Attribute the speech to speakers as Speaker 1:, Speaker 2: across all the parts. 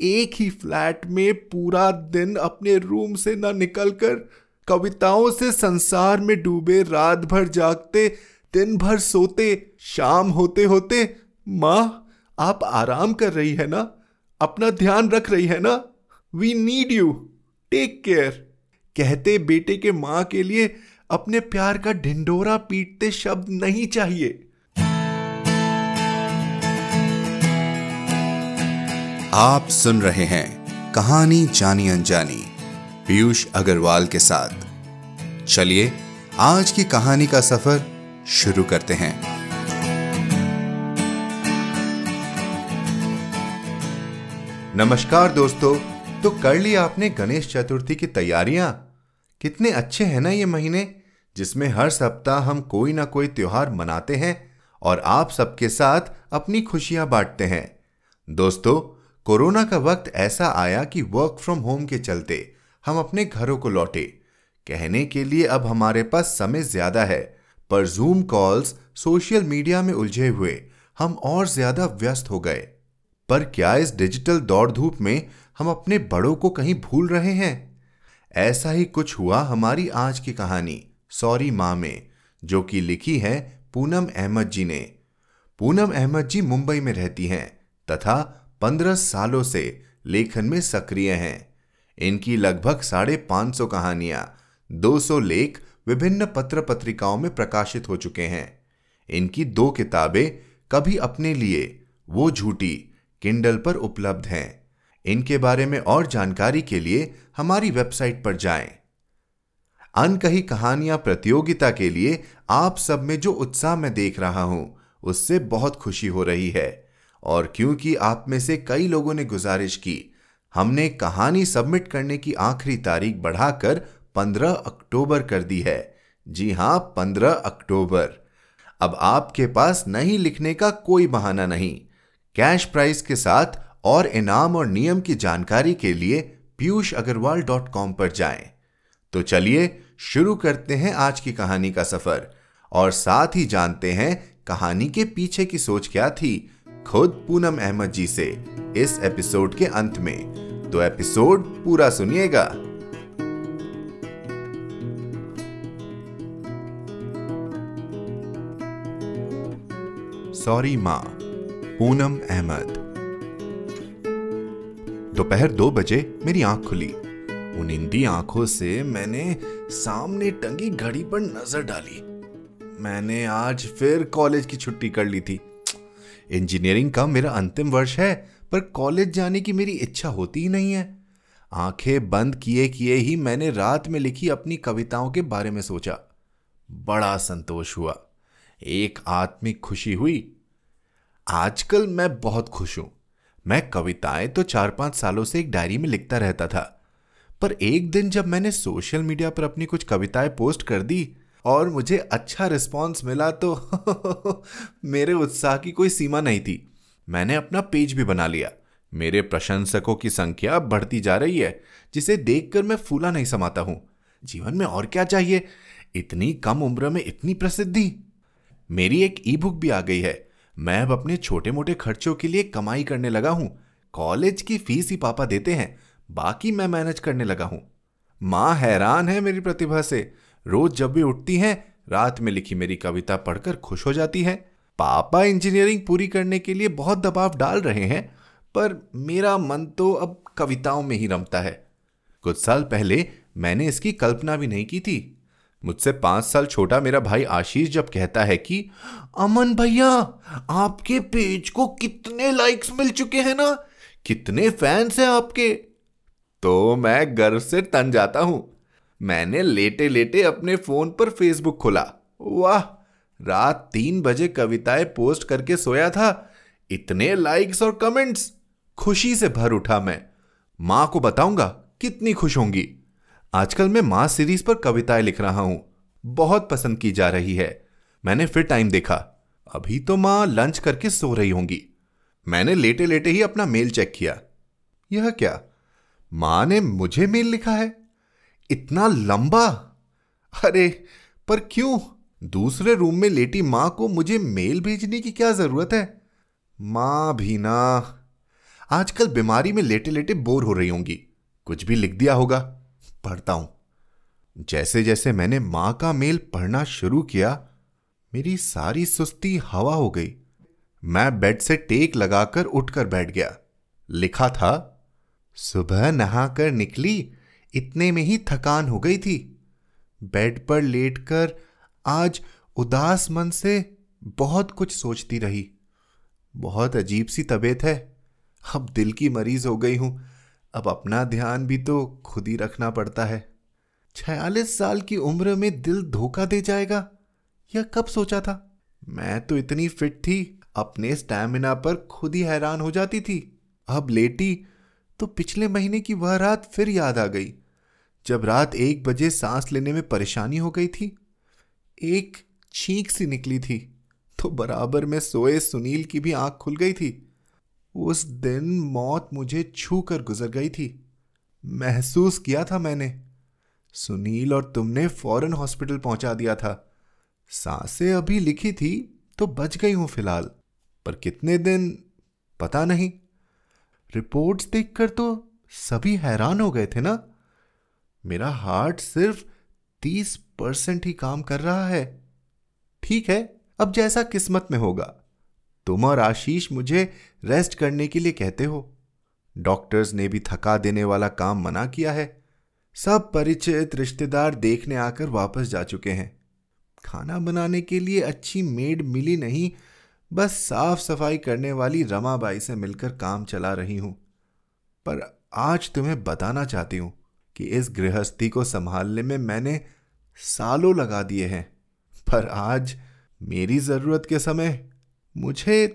Speaker 1: एक ही फ्लैट में पूरा दिन अपने रूम से न निकलकर कविताओं से संसार में डूबे, रात भर जागते, दिन भर सोते, शाम होते होते, माँ, आप आराम कर रही है ना? अपना ध्यान रख रही है ना? We need you take care कहते बेटे के माँ के लिए अपने प्यार का ढिंडोरा पीटते शब्द नहीं चाहिए।
Speaker 2: आप सुन रहे हैं कहानी जानी अनजानी, पीयूष अग्रवाल के साथ। चलिए, आज की कहानी का सफ़र शुरू करते हैं। नमस्कार दोस्तों तो कर ली आपने गणेश चतुर्थी की तैयारियाँ? कितने अच्छे हैं ना ये महीने, जिसमें हर सप्ताह हम कोई ना कोई त्योहार मनाते हैं और आप सबके साथ अपनी खुशियाँ बांटते हैं। दोस्तों कोरोना का वक्त ऐसा आया कि वर्क फ्रॉम होम के चलते हम अपने घरों को लौटे। कहने के लिए अब हमारे पास समय ज़्यादा है, पर जूम कॉल्स सोशल मीडिया में उलझे हुए, हम और ज़्यादा व्यस्त हो गए। पर क्या इस डिजिटल दौड़ धूप में हम अपने बड़ों को कहीं भूल रहे हैं? ऐसा ही कुछ हुआ हमारी आज की कहानी, सॉरी माँ में, जो कि लिखी है पूनम अहमद जी ने। पूनम अहमद जी मुंबई में रहती हैं, तथा पंद्रह सालों से लेखन में सक्रिय हैं। इनकी लगभग साढ़े पाँच सौ कहानियाँ, दो सौ लेख विभिन्न पत्र पत्रिकाओं में प्रकाशित हो चुके हैं। इनकी दो किताबें कभी अपने लिए वो झूठी किंडल पर उपलब्ध हैं। इनके बारे में और जानकारी के लिए हमारी वेबसाइट पर जाएँ। अनकही कहानियाँ प्रतियोगिता के लिए आप सब में जो उत्साह मैं देख रहा हूँ, उससे बहुत खुशी हो रही है। और क्योंकि आप में से कई लोगों ने गुजारिश की, हमने कहानी सबमिट करने की आखिरी तारीख बढ़ाकर 15 अक्टूबर कर दी है। जी हाँ 15 अक्टूबर। अब आपके पास नहीं लिखने का कोई बहाना नहीं। कैश प्राइस के साथ और इनाम और नियम की जानकारी के लिए पीयूष अग्रवाल डॉट कॉम पर जाएँ। तो चलिए शुरू करते हैं आज की कहानी का सफ़र और साथ ही जानते हैं कहानी के पीछे की सोच क्या थी खुद पूनम अहमद जी से इस एपिसोड के अंत में। तो एपिसोड पूरा सुनिएगा। सॉरी माँ, पूनम अहमद। दोपहर दो बजे मेरी आँख खुली। उनिंदी आँखों से मैंने सामने टंगी घड़ी पर नज़र डाली। मैंने आज फिर कॉलेज की छुट्टी कर ली थी। इंजीनियरिंग का मेरा अंतिम वर्ष है, पर कॉलेज जाने की मेरी इच्छा होती ही नहीं है। आँखें बंद किए किए ही मैंने रात में लिखी अपनी कविताओं के बारे में सोचा। बड़ा संतोष हुआ। एक आत्मिक खुशी हुई। आजकल मैं बहुत खुश हूँ। मैं कविताएँ तो चार पाँच सालों से एक डायरी में लिखता रहता था। पर एक दिन जब मैंने सोशल मीडिया पर अपनी कुछ कविताएँ पोस्ट कर दी और मुझे अच्छा रिस्पॉन्स मिला तो मेरे उत्साह की कोई सीमा नहीं थी। मैंने अपना पेज भी बना लिया। मेरे प्रशंसकों की संख्या बढ़ती जा रही है, जिसे देखकर मैं फूला नहीं समाता हूँ। जीवन में और क्या चाहिए? इतनी कम उम्र में इतनी प्रसिद्धि। मेरी एक ई बुक भी आ गई है। मैं अब अपने छोटे मोटे खर्चों के लिए कमाई करने लगा हूँ। कॉलेज की फ़ीस ही पापा देते हैं। बाकी मैं मैनेज करने लगा हूँ। माँ हैरान है मेरी प्रतिभा से। रोज जब भी उठती हैं, रात में लिखी मेरी कविता पढ़कर खुश हो जाती है। पापा इंजीनियरिंग पूरी करने के लिए बहुत दबाव डाल रहे हैं, पर मेरा मन तो अब कविताओं में ही रमता है। कुछ साल पहले मैंने इसकी कल्पना भी नहीं की थी। मुझसे पाँच साल छोटा मेरा भाई आशीष जब कहता है कि, अमन भैया, आपके पेज को कितने लाइक्स मिल चुके हैं ना? कितने फैंस हैं आपके? तो मैं गर्व से तन जाता हूँ। मैंने लेटे लेटे अपने फ़ोन पर फेसबुक खोला। वाह! रात तीन बजे कविताएँ पोस्ट करके सोया था। इतने लाइक्स और कमेंट्स। खुशी से भर उठा मैं। माँ को बताऊँगा कितनी खुश होंगी। आजकल मैं माँ सीरीज़ पर कविताएँ लिख रहा हूँ। बहुत पसंद की जा रही है। मैंने फिर टाइम देखा। अभी तो माँ लंच करके सो रही होंगी। मैंने लेटे लेटे ही अपना मेल चेक किया। यह क्या? माँ ने मुझे मेल लिखा है? इतना लंबा? अरे, पर क्यों? दूसरे रूम में लेटी माँ को मुझे मेल भेजने की क्या ज़रूरत है? माँ भी ना। आजकल बीमारी में लेटे लेटे बोर हो रही होंगी। कुछ भी लिख दिया होगा। पढ़ता हूँ। जैसे जैसे मैंने माँ का मेल पढ़ना शुरू किया, मेरी सारी सुस्ती हवा हो गई। मैं बेड से टेक लगाकर उठकर बैठ गया। लिखा था, सुबह नहाकर निकली इतने में ही थकान हो गई थी। बेड पर लेटकर आज उदास मन से बहुत कुछ सोचती रही। बहुत अजीब सी तबीयत है। अब दिल की मरीज़ हो गई हूँ। अब अपना ध्यान भी तो खुद ही रखना पड़ता है। छियालीस साल की उम्र में दिल धोखा दे जाएगा यह कब सोचा था? मैं तो इतनी फिट थी, अपने स्टैमिना पर खुद ही हैरान हो जाती थी। अब लेटी तो पिछले महीने की वह रात फिर याद आ गई। जब रात एक बजे सांस लेने में परेशानी हो गई थी, एक छींक सी निकली थी तो बराबर में सोए सुनील की भी आँख खुल गई थी। उस दिन मौत मुझे छू कर गुजर गई थी। महसूस किया था मैंने। सुनील और तुमने फ़ौरन हॉस्पिटल पहुँचा दिया था। साँसें अभी लिखी थी तो बच गई हूँ फ़िलहाल। पर कितने दिन, पता नहीं। रिपोर्ट्स देखकर तो सभी हैरान हो गए थे ना? मेरा हार्ट सिर्फ़ तीस परसेंट ही काम कर रहा है। ठीक है, अब जैसा किस्मत में होगा। तुम और आशीष मुझे रेस्ट करने के लिए कहते हो। डॉक्टर्स ने भी थका देने वाला काम मना किया है। सब परिचित रिश्तेदार देखने आकर वापस जा चुके हैं। खाना बनाने के लिए अच्छी मेड मिली नहीं, बस साफ़ सफ़ाई करने वाली रमाबाई से मिलकर काम चला रही हूँ। पर आज तुम्हें बताना चाहती हूँ। कि इस गृहस्थी को संभालने में मैंने सालों लगा दिए हैं। पर आज मेरी ज़रूरत के समय मुझे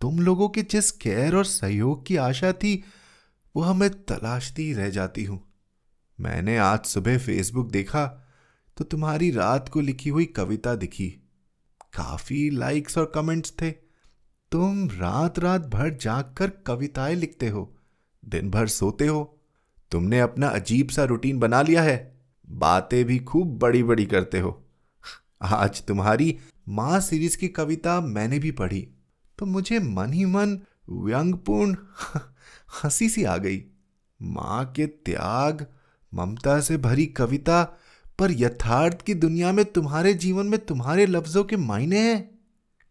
Speaker 2: तुम लोगों के जिस केयर और सहयोग की आशा थी वह मैं तलाशती रह जाती हूँ। मैंने आज सुबह फेसबुक देखा तो तुम्हारी रात को लिखी हुई कविता दिखी। काफ़ी लाइक्स और कमेंट्स थे। तुम रात रात भर जाग कर कविताएँ लिखते हो, दिन भर सोते हो तुमने अपना अजीब सा रूटीन बना लिया है। बातें भी खूब बड़ी बड़ी करते हो। आज तुम्हारी माँ सीरीज़ की कविता मैंने भी पढ़ी तो मुझे मन ही मन व्यंगपूर्ण हँसी सी आ गई। माँ के त्याग, ममता से भरी कविता पर यथार्थ की दुनिया में तुम्हारे जीवन में तुम्हारे लफ्जों के मायने हैं।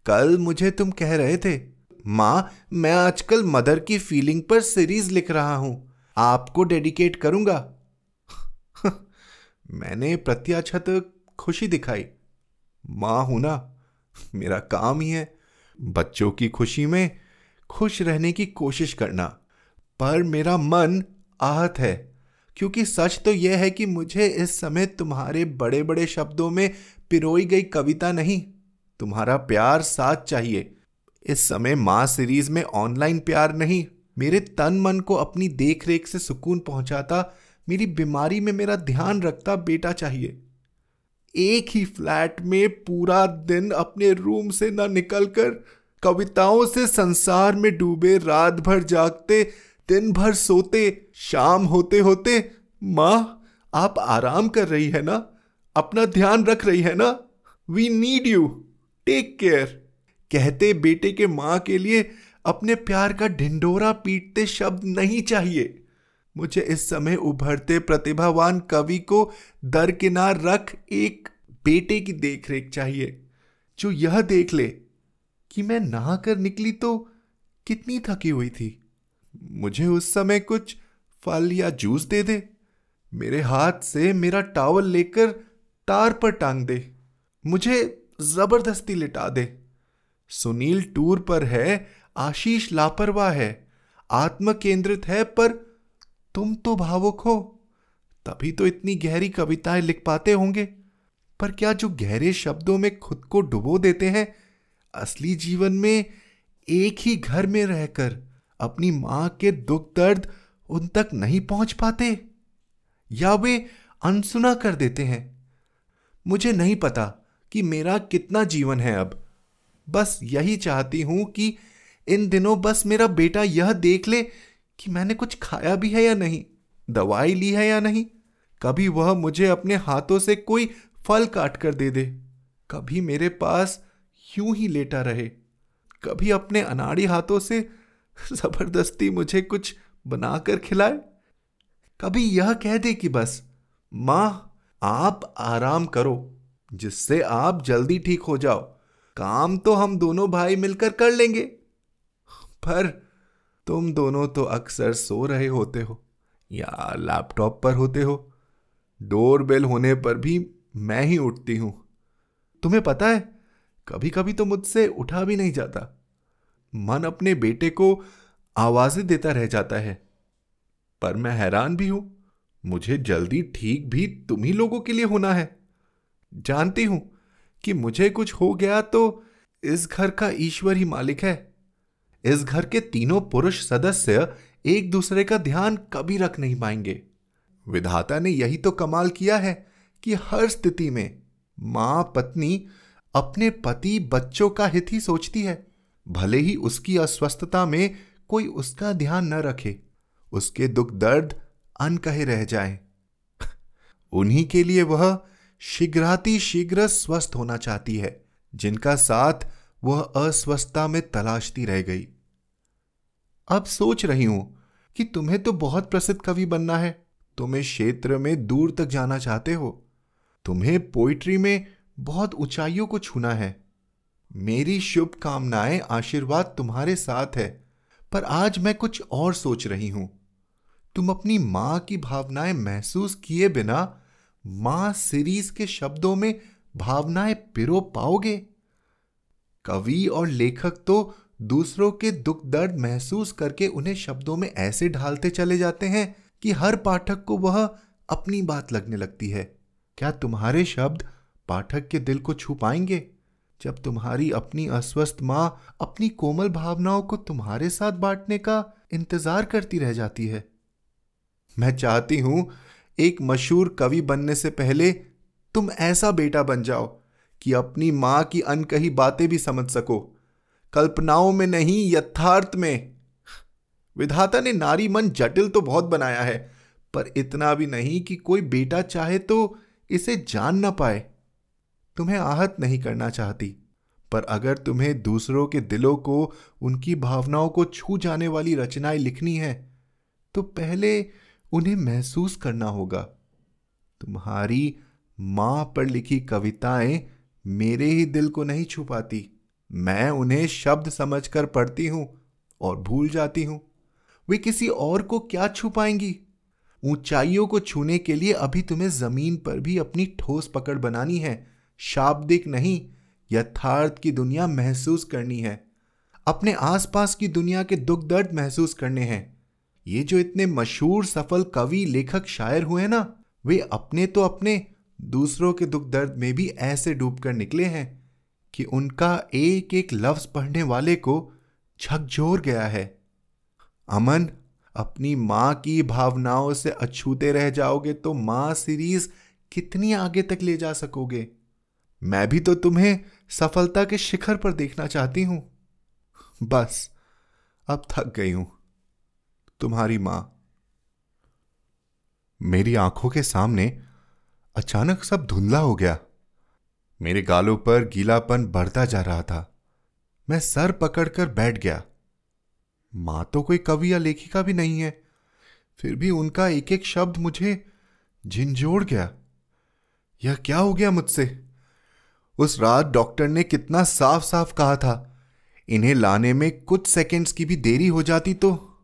Speaker 2: कल मुझे तुम कह रहे थे, माँ, मैं आजकल मदर की फीलिंग पर सीरीज़ लिख रहा हूँ। आपको डेडिकेट करूँगा। मैंने प्रत्याछत खुशी दिखाई। माँ हूँ ना, मेरा काम ही है बच्चों की खुशी में खुश रहने की कोशिश करना। पर मेरा मन आहत है, क्योंकि सच तो यह है कि मुझे इस समय तुम्हारे बड़े बड़े शब्दों में पिरोई गई कविता नहीं, तुम्हारा प्यार साथ चाहिए। इस समय माँ सीरीज़ में ऑनलाइन प्यार नहीं। मेरे तन मन को अपनी देख रेख से सुकून पहुंचाता, मेरी बीमारी में मेरा ध्यान रखता बेटा चाहिए। एक ही फ्लैट में पूरा दिन अपने रूम से न निकलकर, कविताओं से संसार में डूबे रात भर जागते दिन भर सोते, शाम होते होते माँ, आप आराम कर रही है ना? अपना ध्यान रख रही है ना? We need you take care कहते बेटे के माँ के लिए अपने प्यार का ढिंडोरा पीटते शब्द नहीं चाहिए। मुझे इस समय उभरते प्रतिभावान कवि को दरकिनार रख एक बेटे की देखरेख चाहिए, जो यह देख ले कि मैं नहा कर निकली तो कितनी थकी हुई थी। मुझे उस समय कुछ फल या जूस दे दे। मेरे हाथ से मेरा टावल लेकर तार पर टांग दे। मुझे ज़बरदस्ती लिटा दे। सुनील टूर पर है आशीष लापरवाह है आत्म केंद्रित है, पर तुम तो भावुक हो। तभी तो इतनी गहरी कविताएँ लिख पाते होंगे। पर क्या जो गहरे शब्दों में खुद को डुबो देते हैं, असली जीवन में एक ही घर में रहकर अपनी माँ के दुख दर्द उन तक नहीं पहुँच पाते? या वे अनसुना कर देते हैं? मुझे नहीं पता कि मेरा कितना जीवन है अब। बस यही चाहती हूँ कि इन दिनों बस मेरा बेटा यह देख ले कि मैंने कुछ खाया भी है या नहीं, दवाई ली है या नहीं। कभी वह मुझे अपने हाथों से कोई फल काट कर दे दे। कभी मेरे पास यूँ ही लेटा रहे। कभी अपने अनाड़ी हाथों से ज़बरदस्ती मुझे कुछ बनाकर खिलाए। कभी यह कह दे कि बस, माँ, आप आराम करो, जिससे आप जल्दी ठीक हो जाओ। काम तो हम दोनों भाई मिलकर कर लेंगे। पर तुम दोनों तो अक्सर सो रहे होते हो या लैपटॉप पर होते हो। डोर बेल होने पर भी मैं ही उठती हूँ। तुम्हें पता है कभी कभी तो मुझसे उठा भी नहीं जाता। मन अपने बेटे को आवाज़ें देता रह जाता है। पर मैं हैरान भी हूँ, मुझे जल्दी ठीक भी तुम ही लोगों के लिए होना है। जानती हूँ कि मुझे कुछ हो गया तो इस घर का ईश्वर ही मालिक है। इस घर के तीनों पुरुष सदस्य एक दूसरे का ध्यान कभी रख नहीं पाएँगे। विधाता ने यही तो कमाल किया है कि हर स्थिति में माँ पत्नी अपने पति बच्चों का हित ही सोचती है। भले ही उसकी अस्वस्थता में कोई उसका ध्यान न रखे, उसके दुख दर्द अनकहे रह जाए। उन्हीं के लिए वह शीघ्राति शीघ्र स्वस्थ होना चाहती है, जिनका साथ वह अस्वस्थता में तलाशती रह गई। अब सोच रही हूँ कि तुम्हें तो बहुत प्रसिद्ध कवि बनना है। तुम इस क्षेत्र में दूर तक जाना चाहते हो। तुम्हें पोइट्री में बहुत ऊंचाइयों को छूना है। मेरी शुभकामनाएँ, आशीर्वाद तुम्हारे साथ है। पर आज मैं कुछ और सोच रही हूँ। तुम अपनी माँ की भावनाएँ महसूस किए बिना माँ सीरीज़ के शब्दों में भावनाएँ पिरो पाओगे। कवि और लेखक तो दूसरों के दुख दर्द महसूस करके उन्हें शब्दों में ऐसे ढालते चले जाते हैं कि हर पाठक को वह अपनी बात लगने लगती है। क्या तुम्हारे शब्द पाठक के दिल को छू पाएँगे? जब तुम्हारी अपनी अस्वस्थ माँ अपनी कोमल भावनाओं को तुम्हारे साथ बांटने का इंतज़ार करती रह जाती है। मैं चाहती हूँ एक मशहूर कवि बनने से पहले तुम ऐसा बेटा बन जाओ कि अपनी माँ की अनकही बातें भी समझ सको। कल्पनाओं में नहीं, यथार्थ में। विधाता ने नारी मन जटिल तो बहुत बनाया है, पर इतना भी नहीं कि कोई बेटा चाहे तो इसे जान ना पाए। तुम्हें आहत नहीं करना चाहती, पर अगर तुम्हें दूसरों के दिलों को, उनकी भावनाओं को छू जाने वाली रचनाएँ लिखनी है तो पहले उन्हें महसूस करना होगा। तुम्हारी माँ पर लिखी कविताएँ मेरे ही दिल को नहीं छुपाती मैं उन्हें शब्द समझकर पढ़ती हूँ और भूल जाती हूँ। वे किसी और को क्या छुपाएँगी ऊंचाइयों को छूने के लिए अभी तुम्हें ज़मीन पर भी अपनी ठोस पकड़ बनानी है। शाब्दिक नहीं, यथार्थ की दुनिया महसूस करनी है। अपने आसपास की दुनिया के दुख दर्द महसूस करने हैं। ये जो इतने मशहूर, सफल कवि, लेखक, शायर हुए ना, वे अपने तो अपने, दूसरों के दुख दर्द में भी ऐसे डूबकर निकले हैं। कि उनका एक एक लफ्ज पढ़ने वाले को झकझोर गया है। अमन, अपनी माँ की भावनाओं से अछूते रह जाओगे तो माँ सीरीज़ कितनी आगे तक ले जा सकोगे? मैं भी तो तुम्हें सफलता के शिखर पर देखना चाहती हूँ। बस, अब थक गई हूँ। तुम्हारी माँ। मेरी आँखों के सामने अचानक सब धुंधला हो गया। मेरे गालों पर गीलापन बढ़ता जा रहा था। मैं सर पकड़कर बैठ गया। माँ तो कोई कवि या लेखिका भी नहीं है। फिर भी उनका एक एक शब्द मुझे झिंझोड़ गया। यह क्या हो गया मुझसे? उस रात डॉक्टर ने कितना साफ़ साफ़ कहा था। इन्हें लाने में कुछ सेकंड्स की भी देरी हो जाती तो।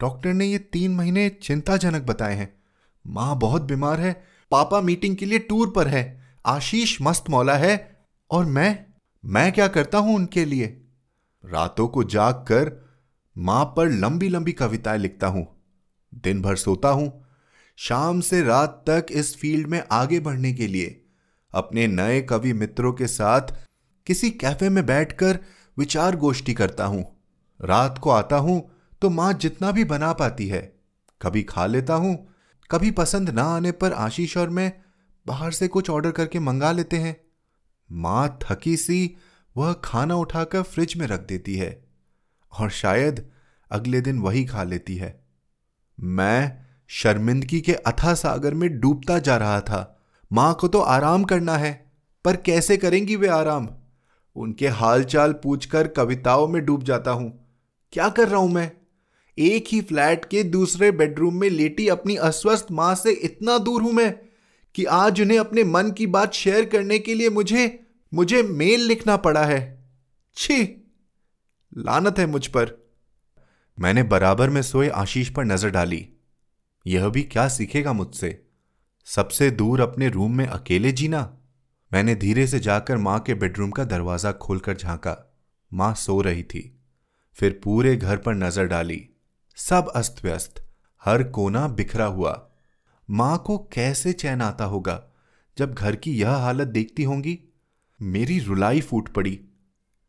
Speaker 2: डॉक्टर ने ये तीन महीने चिंताजनक बताए हैं। माँ बहुत बीमार है। पापा मीटिंग के लिए टूर पर है। आशीष मस्त मौला है और मैं मैं क्या करता हूँ उनके लिए? रातों को जाग कर माँ पर लंबी लंबी कविताएँ लिखता हूँ। दिन भर सोता हूँ। शाम से रात तक इस फ़ील्ड में आगे बढ़ने के लिए, अपने नए कवि मित्रों के साथ किसी कैफ़े में बैठकर विचार गोष्ठी करता हूँ। रात को आता हूँ तो माँ जितना भी बना पाती है, कभी खा लेता हूँ कभी पसंद ना आने पर आशीष और मैं बाहर से कुछ ऑर्डर करके मंगा लेते हैं। माँ थकी सी वह खाना उठाकर फ्रिज में रख देती है और शायद अगले दिन वही खा लेती है। मैं शर्मिंदगी के अथा सागर में डूबता जा रहा था। माँ को तो आराम करना है, पर कैसे करेंगी वे आराम?
Speaker 1: उनके हालचाल पूछकर कविताओं में डूब जाता हूँ। क्या कर रहा हूँ मैं? एक ही फ्लैट के दूसरे बेडरूम में लेटी अपनी अस्वस्थ माँ से इतना दूर हूँ मैं कि आज उन्हें अपने मन की बात शेयर करने के लिए मुझे मुझे मेल लिखना पड़ा है। छी, लानत है मुझ पर।
Speaker 2: मैंने बराबर में सोए आशीष पर नज़र डाली। यह भी क्या सीखेगा मुझसे? सबसे दूर अपने रूम में अकेले जीना? मैंने धीरे से जाकर माँ के बेडरूम का दरवाज़ा खोलकर झांका। माँ सो रही थी। फिर पूरे घर पर नज़र डाली। सब अस्त व्यस्त, हर कोना बिखरा हुआ। माँ को कैसे चैन आता होगा जब घर की यह हालत देखती होंगी? मेरी रुलाई फूट पड़ी।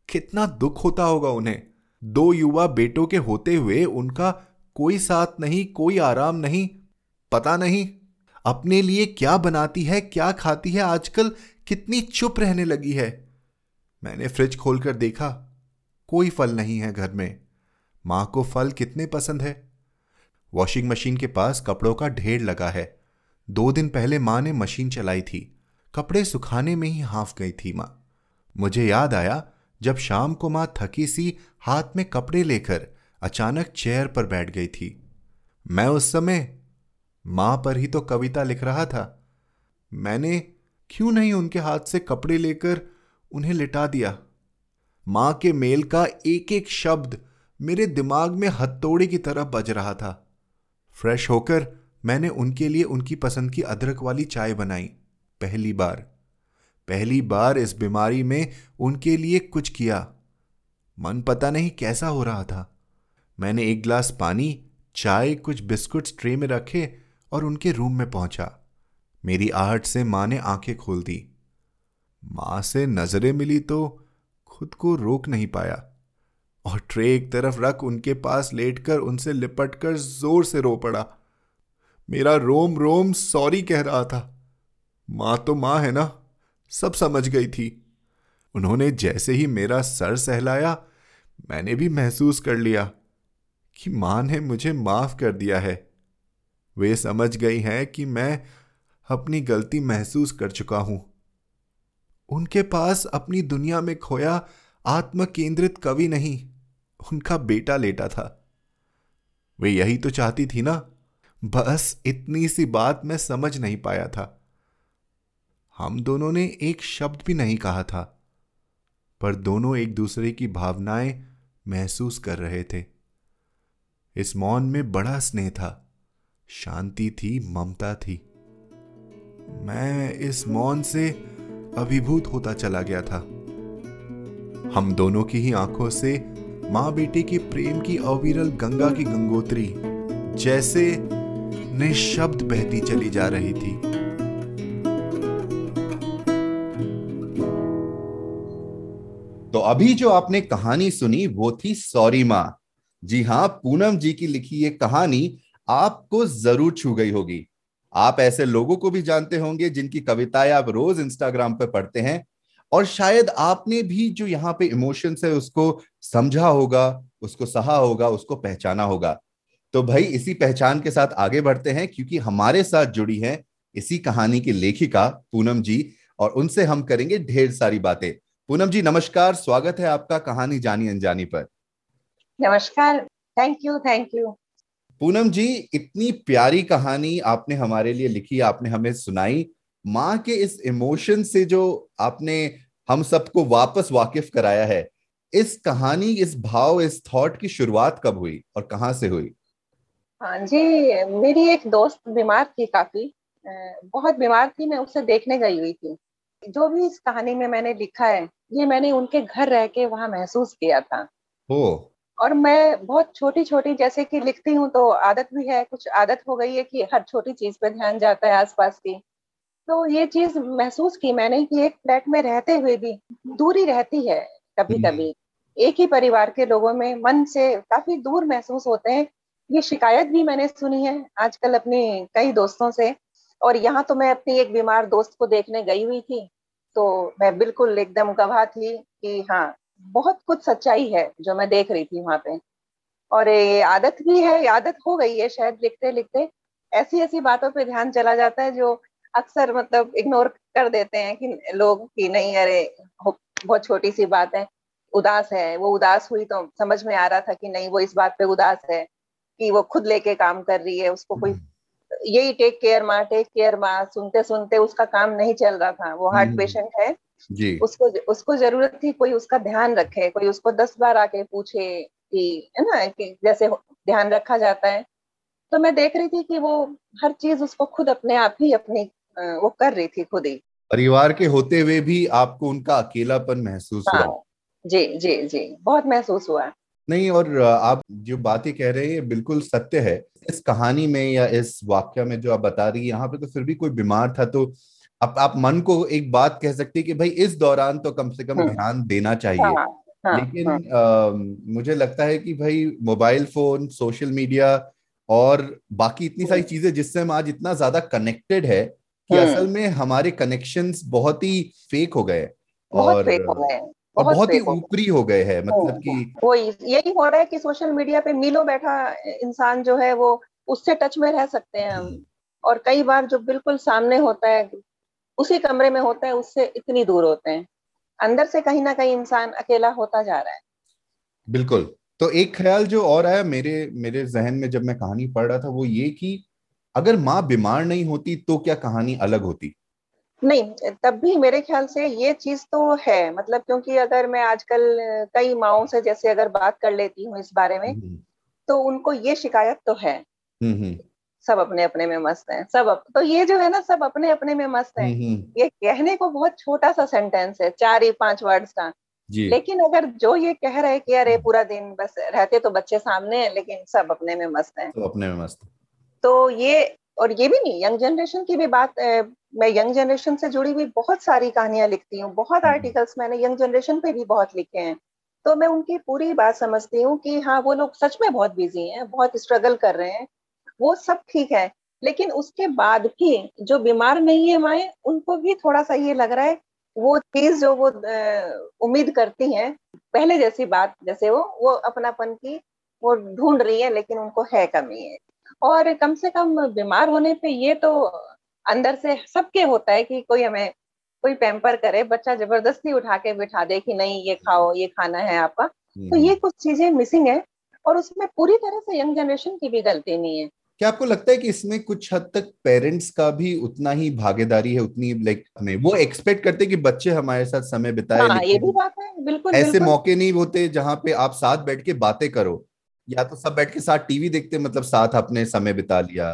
Speaker 2: कितना दुख होता होगा उन्हें। दो युवा बेटों के होते हुए उनका कोई साथ नहीं, कोई आराम नहीं, पता नहीं। अपने लिए क्या बनाती है, क्या खाती है, आजकल कितनी चुप रहने लगी है। मैंने फ्रिज खोलकर देखा, कोई फल नहीं है घर में। माँ को फल कितने पसंद है? वॉशिंग मशीन के पास कपड़ों का ढेर लगा है। दो दिन पहले माँ ने मशीन चलाई थी। कपड़े सुखाने में ही हाफ़ गई थी माँ। मुझे याद आया, जब शाम को माँ थकी सी हाथ में कपड़े लेकर अचानक चेयर पर बैठ गई थी। मैं उस समय माँ पर ही तो कविता लिख रहा था। मैंने क्यों नहीं उनके हाथ से कपड़े लेकर उन्हें लिटा दिया? माँ के मेल का एक एक शब्द मेरे दिमाग में हथौड़े की तरह बज रहा था। फ्रेश होकर मैंने उनके लिए उनकी पसंद की अदरक वाली चाय बनाई। पहली बार। पहली बार इस बीमारी में उनके लिए कुछ किया। मन पता नहीं कैसा हो रहा था। मैंने एक गिलास पानी, चाय, कुछ बिस्कुट्स ट्रे में रखे और उनके रूम में पहुँचा। मेरी आहट से माँ ने आँखें खोल दी। माँ से नज़रें मिली तो खुद को रोक नहीं पाया। और ट्रे एक तरफ़ रख उनके पास लेटकर उनसे लिपटकर ज़ोर से रो पड़ा। मेरा रोम रोम सॉरी कह रहा था। माँ तो माँ है ना, सब समझ गई थी। उन्होंने जैसे ही मेरा सर सहलाया, मैंने भी महसूस कर लिया कि माँ ने मुझे माफ़ कर दिया है। वे समझ गई हैं कि मैं अपनी गलती महसूस कर चुका हूँ। उनके पास अपनी दुनिया में खोया आत्म केंद्रित कवि नहीं, उनका बेटा लेटा था। वे यही तो चाहती थी ना, बस इतनी सी बात मैं समझ नहीं पाया था। हम दोनों ने एक शब्द भी नहीं कहा था, पर दोनों एक दूसरे की भावनाएँ महसूस कर रहे थे। इस मौन में बड़ा स्नेह था, शांति थी, ममता थी। मैं इस मौन से अभिभूत होता चला गया था। हम दोनों की ही आँखों से माँ बेटे के प्रेम की अविरल गंगा की गंगोत्री जैसे निशब्द बहती चली जा रही थी।
Speaker 3: तो अभी जो आपने कहानी सुनी, वो थी सॉरी माँ। जी हाँ, पूनम जी की लिखी ये कहानी आपको ज़रूर छू गई होगी। आप ऐसे लोगों को भी जानते होंगे जिनकी कविताएँ आप रोज इंस्टाग्राम पर पढ़ते हैं। और शायद आपने भी जो यहाँ पे इमोशंस है उसको समझा होगा उसको सहा होगा उसको पहचाना होगा। तो भाई इसी पहचान के साथ आगे बढ़ते हैं क्योंकि हमारे साथ जुड़ी है इसी कहानी की लेखिका पूनम जी और उनसे हम करेंगे ढेर सारी बातें। पूनम जी नमस्कार स्वागत है आपका कहानी जानी अनजानी पर।
Speaker 4: नमस्कार thank you thank you
Speaker 3: Poonam ji इतनी प्यारी कहानी आपने हमारे लिए लिखी आपने हमें सुनाई माँ के इस इमोशन से जो आपने हम सबको वापस वाकिफ कराया है इस कहानी इस भाव इस थॉट की शुरुआत कब हुई और कहाँ से हुई?
Speaker 4: हाँ जी मेरी एक दोस्त बीमार थी काफ़ी बहुत बीमार थी मैं उसे देखने गई हुई थी। जो भी इस कहानी में मैंने लिखा है ये मैंने उनके घर रह के वहाँ महसूस किया था।
Speaker 3: हो।
Speaker 4: और मैं बहुत छोटी छोटी जैसे कि लिखती हूँ तो आदत भी है कुछ आदत हो गई है कि हर छोटी चीज़ पे ध्यान जाता है आसपास की। तो ये चीज़ महसूस की मैंने कि एक फ्लैट में रहते हुए भी दूरी रहती है कभी। कभी एक ही परिवार के लोगों में मन से काफ़ी दूर महसूस होते हैं। ये शिकायत भी मैंने सुनी है आजकल अपने कई दोस्तों से। और यहाँ तो मैं अपनी एक बीमार दोस्त को देखने गई हुई थी तो मैं बिल्कुल एकदम गवाह थी कि हाँ बहुत कुछ सच्चाई है जो मैं देख रही थी वहाँ पे। और ये आदत भी है आदत हो गई है शायद लिखते लिखते ऐसी ऐसी बातों पे ध्यान चला जाता है जो अक्सर मतलब इग्नोर कर देते हैं कि लोग कि नहीं अरे बहुत छोटी सी बात है उदास है वो उदास हुई तो समझ में आ रहा था कि नहीं वो इस बात पे उदास है कि वो खुद लेके काम कर रही है उसको कोई यही टेक केयर माँ टेक केयर माँ सुनते सुनते उसका काम नहीं चल रहा था वो हार्ट पेशेंट है।
Speaker 3: जी।
Speaker 4: उसको उसको ज़रूरत थी कोई उसका ध्यान रखे कोई उसको दस बार आके पूछे कि है ना कि जैसे ध्यान रखा जाता है। तो मैं देख रही थी कि वो हर चीज़ उसको खुद अपने आप ही अपनी वो कर रही थी खुद ही
Speaker 3: परिवार के होते हुए भी आपको उनका अकेलापन महसूस हाँ, हुआ
Speaker 4: जी जी जी बहुत महसूस हुआ
Speaker 3: नहीं और आप जो बातें कह रहे हैं बिल्कुल सत्य है इस कहानी में या इस वाक्य में जो आप बता रही है यहाँ पे तो फिर भी कोई बीमार था तो आप आप मन को एक बात कह सकते हैं कि भाई इस दौरान तो कम से कम हम्म। ध्यान देना चाहिए हाँ, हाँ, लेकिन हाँ. आ, मुझे लगता है कि भाई मोबाइल फ़ोन सोशल मीडिया और बाकी इतनी सारी हम्म। चीज़ें जिससे हम आज इतना ज़्यादा कनेक्टेड है कि हम्म। असल में हमारे कनेक्शंस बहुत ही फेक हो गए और फेक हो गए और बहुत, ही ऊपरी हो गए हैं मतलब कि
Speaker 4: वो यही हो रहा है कि सोशल मीडिया पे मीलों बैठा इंसान जो है वो उससे टच में रह सकते हैं हम। हम्म। और कई बार जो बिल्कुल सामने होता है उसी कमरे में होता है उससे इतनी दूर होते हैं। अंदर से कहीं ना कहीं इंसान अकेला होता जा रहा है।
Speaker 3: बिल्कुल। तो एक ख्याल जो और आया मेरे मेरे जहन में जब मैं कहानी पढ़ रहा था वो ये कि अगर माँ बीमार नहीं होती तो क्या कहानी अलग होती?
Speaker 4: नहीं तब भी मेरे ख्याल से ये चीज़ तो है। मतलब क्योंकि अगर मैं आजकल कई माओ से जैसे अगर बात कर लेती हूँ इस बारे में हम्म। तो उनको ये शिकायत तो है। हम्म, हम्म। सब अपने अपने में मस्त हैं। सब अप, तो ये जो है ना सब अपने अपने में मस्त हैं। ये कहने को बहुत छोटा सा सेंटेंस है चार या पाँच वर्ड्स का। लेकिन अगर जो ये कह रहे कि अरे पूरा दिन बस रहते तो बच्चे सामने हैं लेकिन सब अपने में मस्त हैं।
Speaker 3: तो अपने में मस्त
Speaker 4: तो ये और ये भी नहीं यंग जनरेशन की भी बात मैं यंग जनरेशन से जुड़ी हुई बहुत सारी कहानियाँ लिखती हूँ बहुत आर्टिकल्स हम्म। मैंने यंग जनरेशन पे भी बहुत लिखे हैं तो मैं उनकी पूरी बात समझती हूँ कि हाँ वो लोग सच में बहुत बिज़ी हैं बहुत स्ट्रगल कर रहे हैं वो सब ठीक है लेकिन उसके बाद भी जो बीमार नहीं है माए उनको भी थोड़ा सा ये लग रहा है वो चीज़ जो वो उम्मीद करती हैं पहले जैसी बात जैसे वो वो अपनापन की वो ढूंढ रही है लेकिन उनको है कमी है और कम से कम बीमार होने पे ये तो अंदर से सबके होता है कि कोई हमें कोई पैम्पर करे बच्चा ज़बरदस्ती उठा के बिठा दे कि नहीं ये खाओ ये खाना है आपका। तो ये कुछ चीज़ें मिसिंग है और उसमें पूरी तरह से यंग जनरेशन की भी गलती नहीं है।
Speaker 3: क्या आपको लगता है कि इसमें कुछ हद तक पेरेंट्स का भी उतना ही भागीदारी है उतनी लाइक हमें वो एक्सपेक्ट करते कि बच्चे हमारे साथ समय बिताए
Speaker 4: हाँ, ये भी बात है बिल्कुल
Speaker 3: ऐसे
Speaker 4: बिल्कुल।
Speaker 3: मौके नहीं होते जहाँ पे आप साथ बैठ के बातें करो। या तो सब बैठ के साथ टीवी देखते मतलब साथ अपने समय बिता लिया।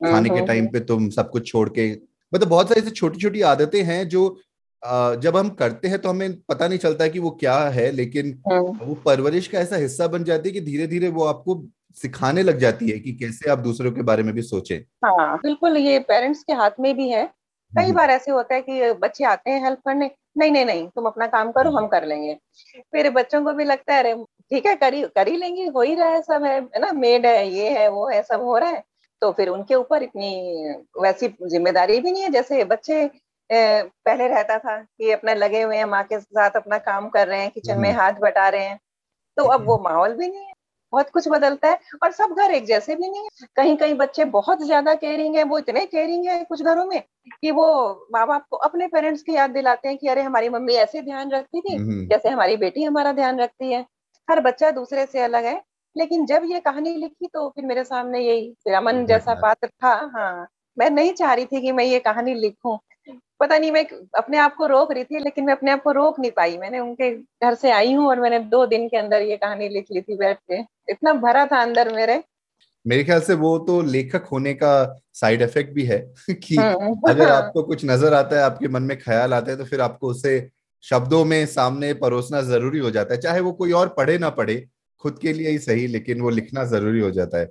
Speaker 3: खाने के टाइम पे तुम सब कुछ छोड़ के मतलब बहुत सारी ऐसी छोटी छोटी आदतें हैं जो जब हम करते हैं तो हमें पता नहीं चलता कि वो क्या है लेकिन वो परवरिश का ऐसा हिस्सा बन जाती है कि धीरे धीरे वो आपको सिखाने लग जाती है कि कैसे आप दूसरों के बारे में भी सोचें।
Speaker 4: हाँ बिल्कुल ये पेरेंट्स के हाथ में भी है। कई हम्म। बार ऐसे होता है कि बच्चे आते हैं हेल्प करने नहीं नहीं नहीं तुम अपना काम करो हम कर लेंगे। फिर बच्चों को भी लगता है अरे ठीक है करी कर ही लेंगे हो ही रहा है सब है ना? मेड है ये है वो है सब हो रहा है। तो फिर उनके ऊपर इतनी वैसी ज़िम्मेदारी भी नहीं है जैसे बच्चे पहले रहता था कि अपने लगे हुए हैं माँ के साथ अपना काम कर रहे हैं किचन में हम्म। हाथ बटा रहे हैं। तो अब वो माहौल भी नहीं है बहुत कुछ बदलता है और सब घर एक जैसे भी नहीं है। कहीं कहीं बच्चे बहुत ज़्यादा केयरिंग है वो इतने केयरिंग है कुछ घरों में कि वो माँ बाप को अपने पेरेंट्स की याद दिलाते हैं कि अरे हमारी मम्मी ऐसे ध्यान रखती थी हम्म। जैसे हमारी बेटी हमारा ध्यान रखती है। हर बच्चा दूसरे से अलग है। लेकिन जब ये कहानी लिखी तो फिर मेरे सामने यही रमन जैसा पात्र था हाँ। मैं नहीं चाह रही थी कि मैं ये कहानी लिखूं। पता नहीं मैं अपने आप को रोक रही थी लेकिन मैं अपने आप को रोक नहीं पाई। मैंने उनके घर से आई हूँ और मैंने दो दिन के अंदर ये कहानी लिख ली थी बैठ के। इतना भरा था अंदर मेरे।
Speaker 3: मेरे ख्याल से वो तो लेखक होने का साइड इफ़ेक्ट भी है कि हम्म। अगर आपको कुछ नज़र आता है आपके मन में ख्याल आता है तो फिर आपको उसे शब्दों में सामने परोसना ज़रूरी हो जाता है। चाहे वो कोई और पढ़े ना पढ़े खुद के लिए ही सही लेकिन वो लिखना ज़रूरी हो जाता है।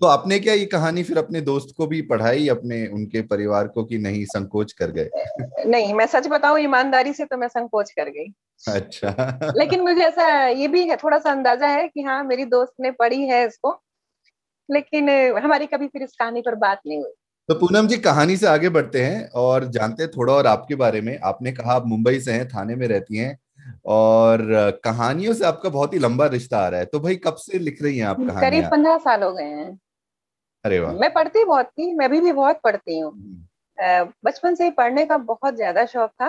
Speaker 3: तो आपने क्या ये कहानी फिर अपने दोस्त को भी पढ़ाई अपने उनके परिवार को कि नहीं संकोच कर गए?
Speaker 4: नहीं मैं सच बताऊँ ईमानदारी से तो मैं संकोच कर गई।
Speaker 3: अच्छा।
Speaker 4: लेकिन मुझे ऐसा ये भी है थोड़ा सा अंदाज़ा है कि हाँ मेरी दोस्त ने पढ़ी है इसको लेकिन हमारी कभी फिर इस कहानी पर बात नहीं हुई।
Speaker 3: तो पूनम जी कहानी से आगे बढ़ते हैं और जानते हैं थोड़ा और आपके बारे में। आपने कहा आप मुंबई से हैं थाने में रहती हैं और कहानियों से आपका बहुत ही लंबा रिश्ता आ रहा है। तो भाई कब से लिख रही हैं आप कहानियाँ?
Speaker 4: करीब पंद्रह साल हो गए हैं।
Speaker 3: अरे वाह।
Speaker 4: मैं पढ़ती बहुत थी मैं भी, भी बहुत पढ़ती हूँ। हम्म। बचपन से ही पढ़ने का बहुत ज़्यादा शौक था।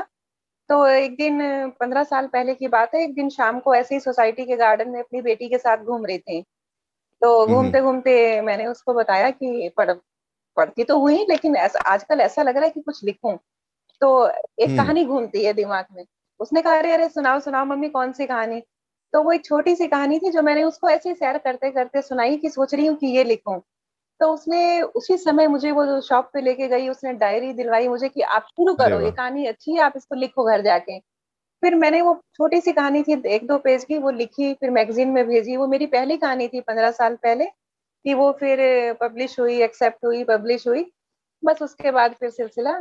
Speaker 4: तो एक दिन पंद्रह साल पहले की बात है एक दिन शाम को ऐसे ही सोसाइटी के गार्डन में अपनी बेटी के साथ घूम रही थी। तो घूमते घूमते मैंने उसको बताया कि पढ़ पढ़ती तो हुई लेकिन ऐसा आजकल ऐसा लग रहा है कि कुछ लिखूं। तो एक कहानी घूमती है दिमाग में। उसने कहा अरे अरे सुनाओ सुनाओ मम्मी कौन सी कहानी? तो वो एक छोटी सी कहानी थी जो मैंने उसको ऐसे सैर करते करते सुनाई कि सोच रही हूँ कि ये लिखूं। तो उसने उसी समय मुझे वो शॉप पे लेके गई उसने डायरी दिलवाई मुझे कि आप शुरू करो ये कहानी अच्छी है आप इसको लिखो घर जाके। फिर मैंने वो छोटी सी कहानी थी एक दो पेज की वो लिखी फिर मैगजीन में भेजी वो मेरी पहली कहानी थी पंद्रह साल पहले। कि वो फिर पब्लिश हुई एक्सेप्ट हुई पब्लिश हुई बस उसके बाद फिर सिलसिला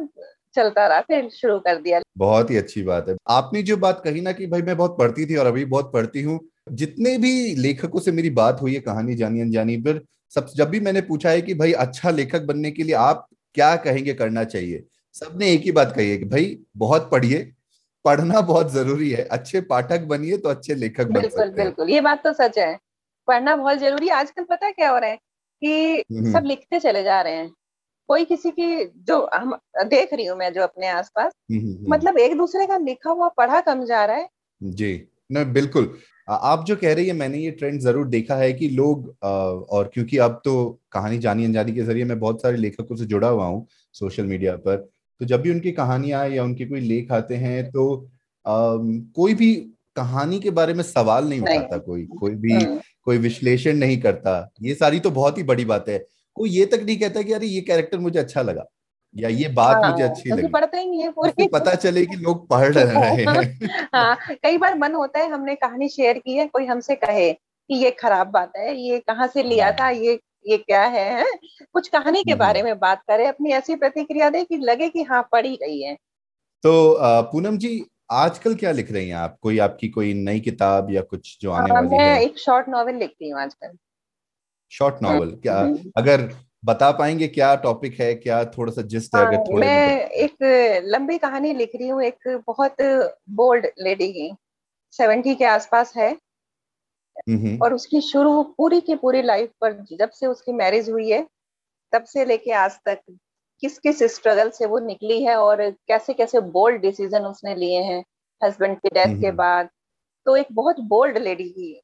Speaker 4: चलता रहा फिर शुरू कर दिया।
Speaker 3: बहुत ही अच्छी बात है। आपने जो बात कही ना कि भाई मैं बहुत पढ़ती थी और अभी बहुत पढ़ती हूँ जितने भी लेखकों से मेरी बात हुई है कहानी जानी अनजानी पर सब जब भी मैंने पूछा है कि भाई अच्छा लेखक बनने के लिए आप क्या कहेंगे करना चाहिए सबने एक ही बात कही है कि भाई बहुत पढ़िए पढ़ना बहुत ज़रूरी है अच्छे पाठक बनिए तो अच्छे लेखक बन
Speaker 4: सकते बिल्कुल ये बात तो सच है। पढ़ना बहुत ज़रूरी है। आजकल पता है क्या हो रहा है कि हम्म। सब लिखते चले जा रहे हैं। कोई किसी की जो हम देख रही हूँ मैं जो अपने आसपास हम्म, हम्म, मतलब एक दूसरे का लिखा हुआ पढ़ा कम जा रहा है।
Speaker 3: जी न बिल्कुल। आप जो कह रही है मैंने ये ट्रेंड ज़रूर देखा है कि लोग और क्योंकि अब तो कहानी जानी अनजानी के ज़रिए मैं बहुत सारे लेखकों से जुड़ा हुआ हूँ सोशल मीडिया पर तो जब भी उनकी कहानियाँ या उनके कोई लेख आते हैं तो आ, कोई भी कहानी के बारे में सवाल नहीं उठाता कोई कोई भी। कोई विश्लेषण नहीं करता। ये सारी तो बहुत ही बड़ी बात है। कोई ये तक नहीं कहता कि अरे ये कैरेक्टर मुझे अच्छा लगा या ये बात हाँ, मुझे अच्छी लगी।
Speaker 4: पढ़ते ही नहीं है पूरी।
Speaker 3: पता चले कि लोग पढ़ रहे
Speaker 4: हैं। हाँ कई बार मन होता है हमने कहानी शेयर की है कोई हमसे कहे कि ये खराब बात है ये कहाँ से लिया था ये ये क्या है, कुछ कहानी के बारे में बात करें अपनी ऐसी प्रतिक्रिया दे कि लगे कि हाँ पढ़ी गई है।
Speaker 3: तो पूनम जी आजकल क्या लिख रही हैं आप? कोई आपकी कोई नई किताब या कुछ जो आने वाली
Speaker 4: मैं है? एक शॉर्ट नॉवेल लिखती हूँ आजकल।
Speaker 3: शॉर्ट नॉवेल क्या हम्म। अगर बता पाएँगे क्या टॉपिक है क्या थोड़ा सा जिस्ट है अगर
Speaker 4: थोड़े मैं एक लंबी कहानी लिख रही हूँ एक बहुत बोल्ड लेडी की सेवेंटी के आसपास है। और उसकी शुरू पूरी की पूरी लाइफ पर जब से उसकी मैरिज हुई है तब से लेके आज तक किस किस स्ट्रगल से वो निकली है और कैसे कैसे बोल्ड डिसीज़न उसने लिए हैं हस्बैंड के डेथ के बाद। तो एक बहुत बोल्ड लेडी की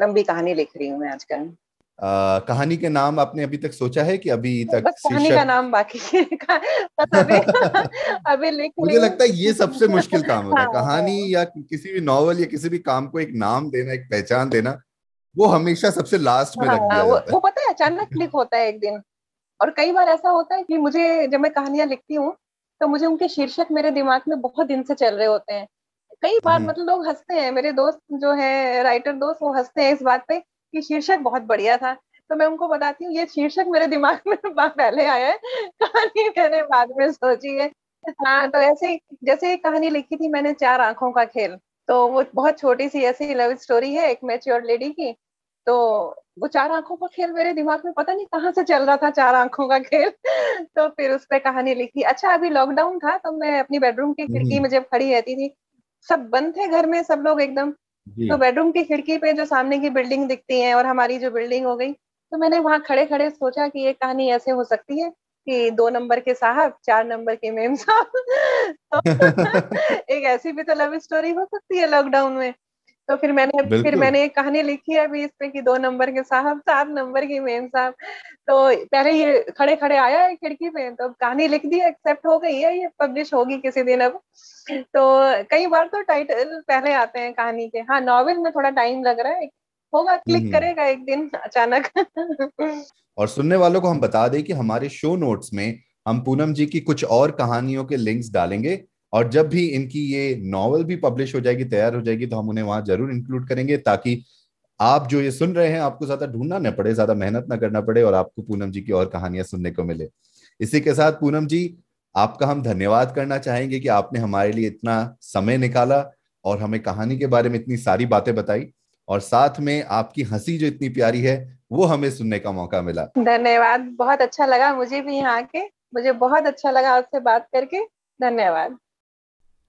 Speaker 4: लंबी कहानी लिख रही हूँ मैं आजकल।
Speaker 3: आ, कहानी के नाम आपने अभी तक सोचा है कि अभी तक
Speaker 4: बस कहानी का नाम बाकी अभी, अभी लिख
Speaker 3: मुझे लगता है ये सबसे मुश्किल काम होता है। हाँ, कहानी हाँ। या किसी भी नॉवल या किसी भी काम को एक नाम देना एक पहचान देना वो हमेशा सबसे लास्ट में हाँ, रख दिया
Speaker 4: वो, वो पता है अचानक क्लिक होता है एक दिन। और कई बार ऐसा होता है कि मुझे जब मैं कहानियाँ लिखती हूँ तो मुझे उनके शीर्षक मेरे दिमाग में बहुत दिन से चल रहे होते हैं। कई बार। मतलब लोग हँसते हैं मेरे दोस्त जो है राइटर दोस्त वो हँसते हैं इस बात पे कि शीर्षक बहुत बढ़िया था। तो मैं उनको बताती हूँ ये शीर्षक मेरे दिमाग में पहले आया है कहानी मैंने बाद में सोची है। हाँ तो ऐसे जैसे एक कहानी लिखी थी मैंने चार आँखों का खेल तो वो बहुत छोटी सी ऐसी लव स्टोरी है एक मेच्योर लेडी की तो वो चार आँखों का खेल मेरे दिमाग में पता नहीं कहाँ से चल रहा था चार आँखों का खेल। तो फिर उस पर कहानी लिखी। अच्छा अभी लॉकडाउन था तो मैं अपनी बेडरूम की खिड़की में जब खड़ी रहती थी सब बंद थे घर में सब लोग एकदम। तो बेडरूम की खिड़की पे जो सामने की बिल्डिंग दिखती है और हमारी जो बिल्डिंग हो गई तो मैंने वहाँ खड़े खड़े सोचा कि ये कहानी ऐसे हो सकती है कि दो नंबर के साहब चार नंबर के मेम साहब। तो एक ऐसी भी तो लव स्टोरी हो सकती है लॉकडाउन में। तो फिर मैंने फिर मैंने एक कहानी लिखी है अभी इस पे कि दो नंबर के साहब सात नंबर की मेम साहब। तो पहले ये खड़े खड़े आया है खिड़की पे तो कहानी लिख दी एक्सेप्ट हो गई है ये पब्लिश होगी किसी दिन अब। तो कई बार तो टाइटल पहले आते हैं कहानी के। हाँ नॉवेल में थोड़ा टाइम लग रहा है होगा क्लिक हम्म। करेगा एक दिन अचानक।
Speaker 3: और सुनने वालों को हम बता दें कि हमारे शो नोट्स में हम पूनम जी की कुछ और कहानियों के लिंक्स डालेंगे। और जब भी इनकी ये नॉवल भी पब्लिश हो जाएगी, तैयार हो जाएगी तो हम उन्हें वहाँ ज़रूर इंक्लूड करेंगे ताकि आप जो ये सुन रहे हैं, आपको ज़्यादा ढूंढना न पड़े, ज़्यादा मेहनत ना करना पड़े और आपको पूनम जी की और कहानियाँ सुनने को मिले। इसी के साथ पूनम जी, आपका हम धन्यवाद करना चाहेंगे कि आपने हमारे लिए इतना समय निकाला और हमें कहानी के बारे में इतनी सारी बातें बताई और साथ में आपकी हँसी जो इतनी प्यारी है, वो हमें सुनने का मौका मिला।
Speaker 4: धन्यवाद, बहुत अच्छा लगा मुझे भी यहाँ के मुझे बहुत अच्छा लगा आपसे बात करके, धन्यवाद।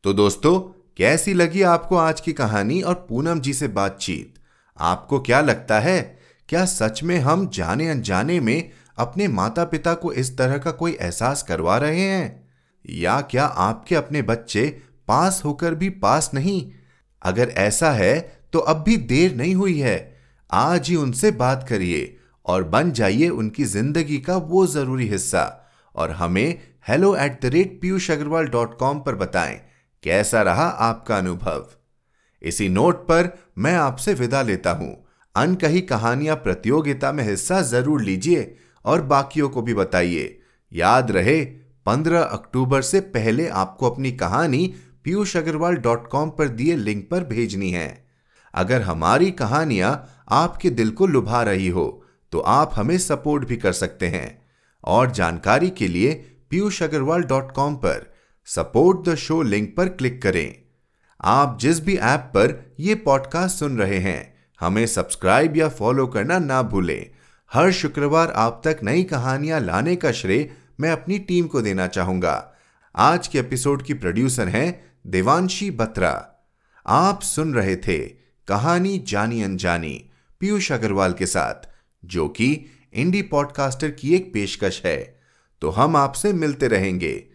Speaker 2: तो दोस्तों, कैसी लगी आपको आज की कहानी और पूनम जी से बातचीत? आपको क्या लगता है, क्या सच में हम जाने अनजाने में अपने माता पिता को इस तरह का कोई एहसास करवा रहे हैं? या क्या आपके अपने बच्चे पास होकर भी पास नहीं? अगर ऐसा है तो अब भी देर नहीं हुई है। आज ही उनसे बात करिए और बन जाइए उनकी ज़िंदगी का वो ज़रूरी हिस्सा। और हमें hello at the rate Piyush Agarwal dot com पर बताएँ। कैसा रहा आपका अनुभव? इसी नोट पर मैं आपसे विदा लेता हूँ। अनकही कहानियाँ प्रतियोगिता में हिस्सा ज़रूर लीजिए और बाकियों को भी बताइए। याद रहे 15 अक्टूबर से पहले आपको अपनी कहानी पीयूष अग्रवाल डॉट कॉम पर दिए लिंक पर भेजनी है। अगर हमारी कहानियाँ आपके दिल को लुभा रही हो तो आप हमें सपोर्ट भी कर सकते हैं। और जानकारी के लिए पीयूष अग्रवाल डॉट कॉम पर सपोर्ट द शो लिंक पर क्लिक करें। आप जिस भी ऐप पर यह पॉडकास्ट सुन रहे हैं, हमें सब्सक्राइब या फॉलो करना ना भूलें। हर शुक्रवार आप तक नई कहानियाँ लाने का श्रेय मैं अपनी टीम को देना चाहूँगा। आज के एपिसोड की प्रोड्यूसर हैं देवांशी बत्रा। आप सुन रहे थे कहानी जानी अनजानी पीयूष अग्रवाल के साथ, जो कि इंडी पॉडकास्टर की एक पेशकश है। तो हम आपसे मिलते रहेंगे।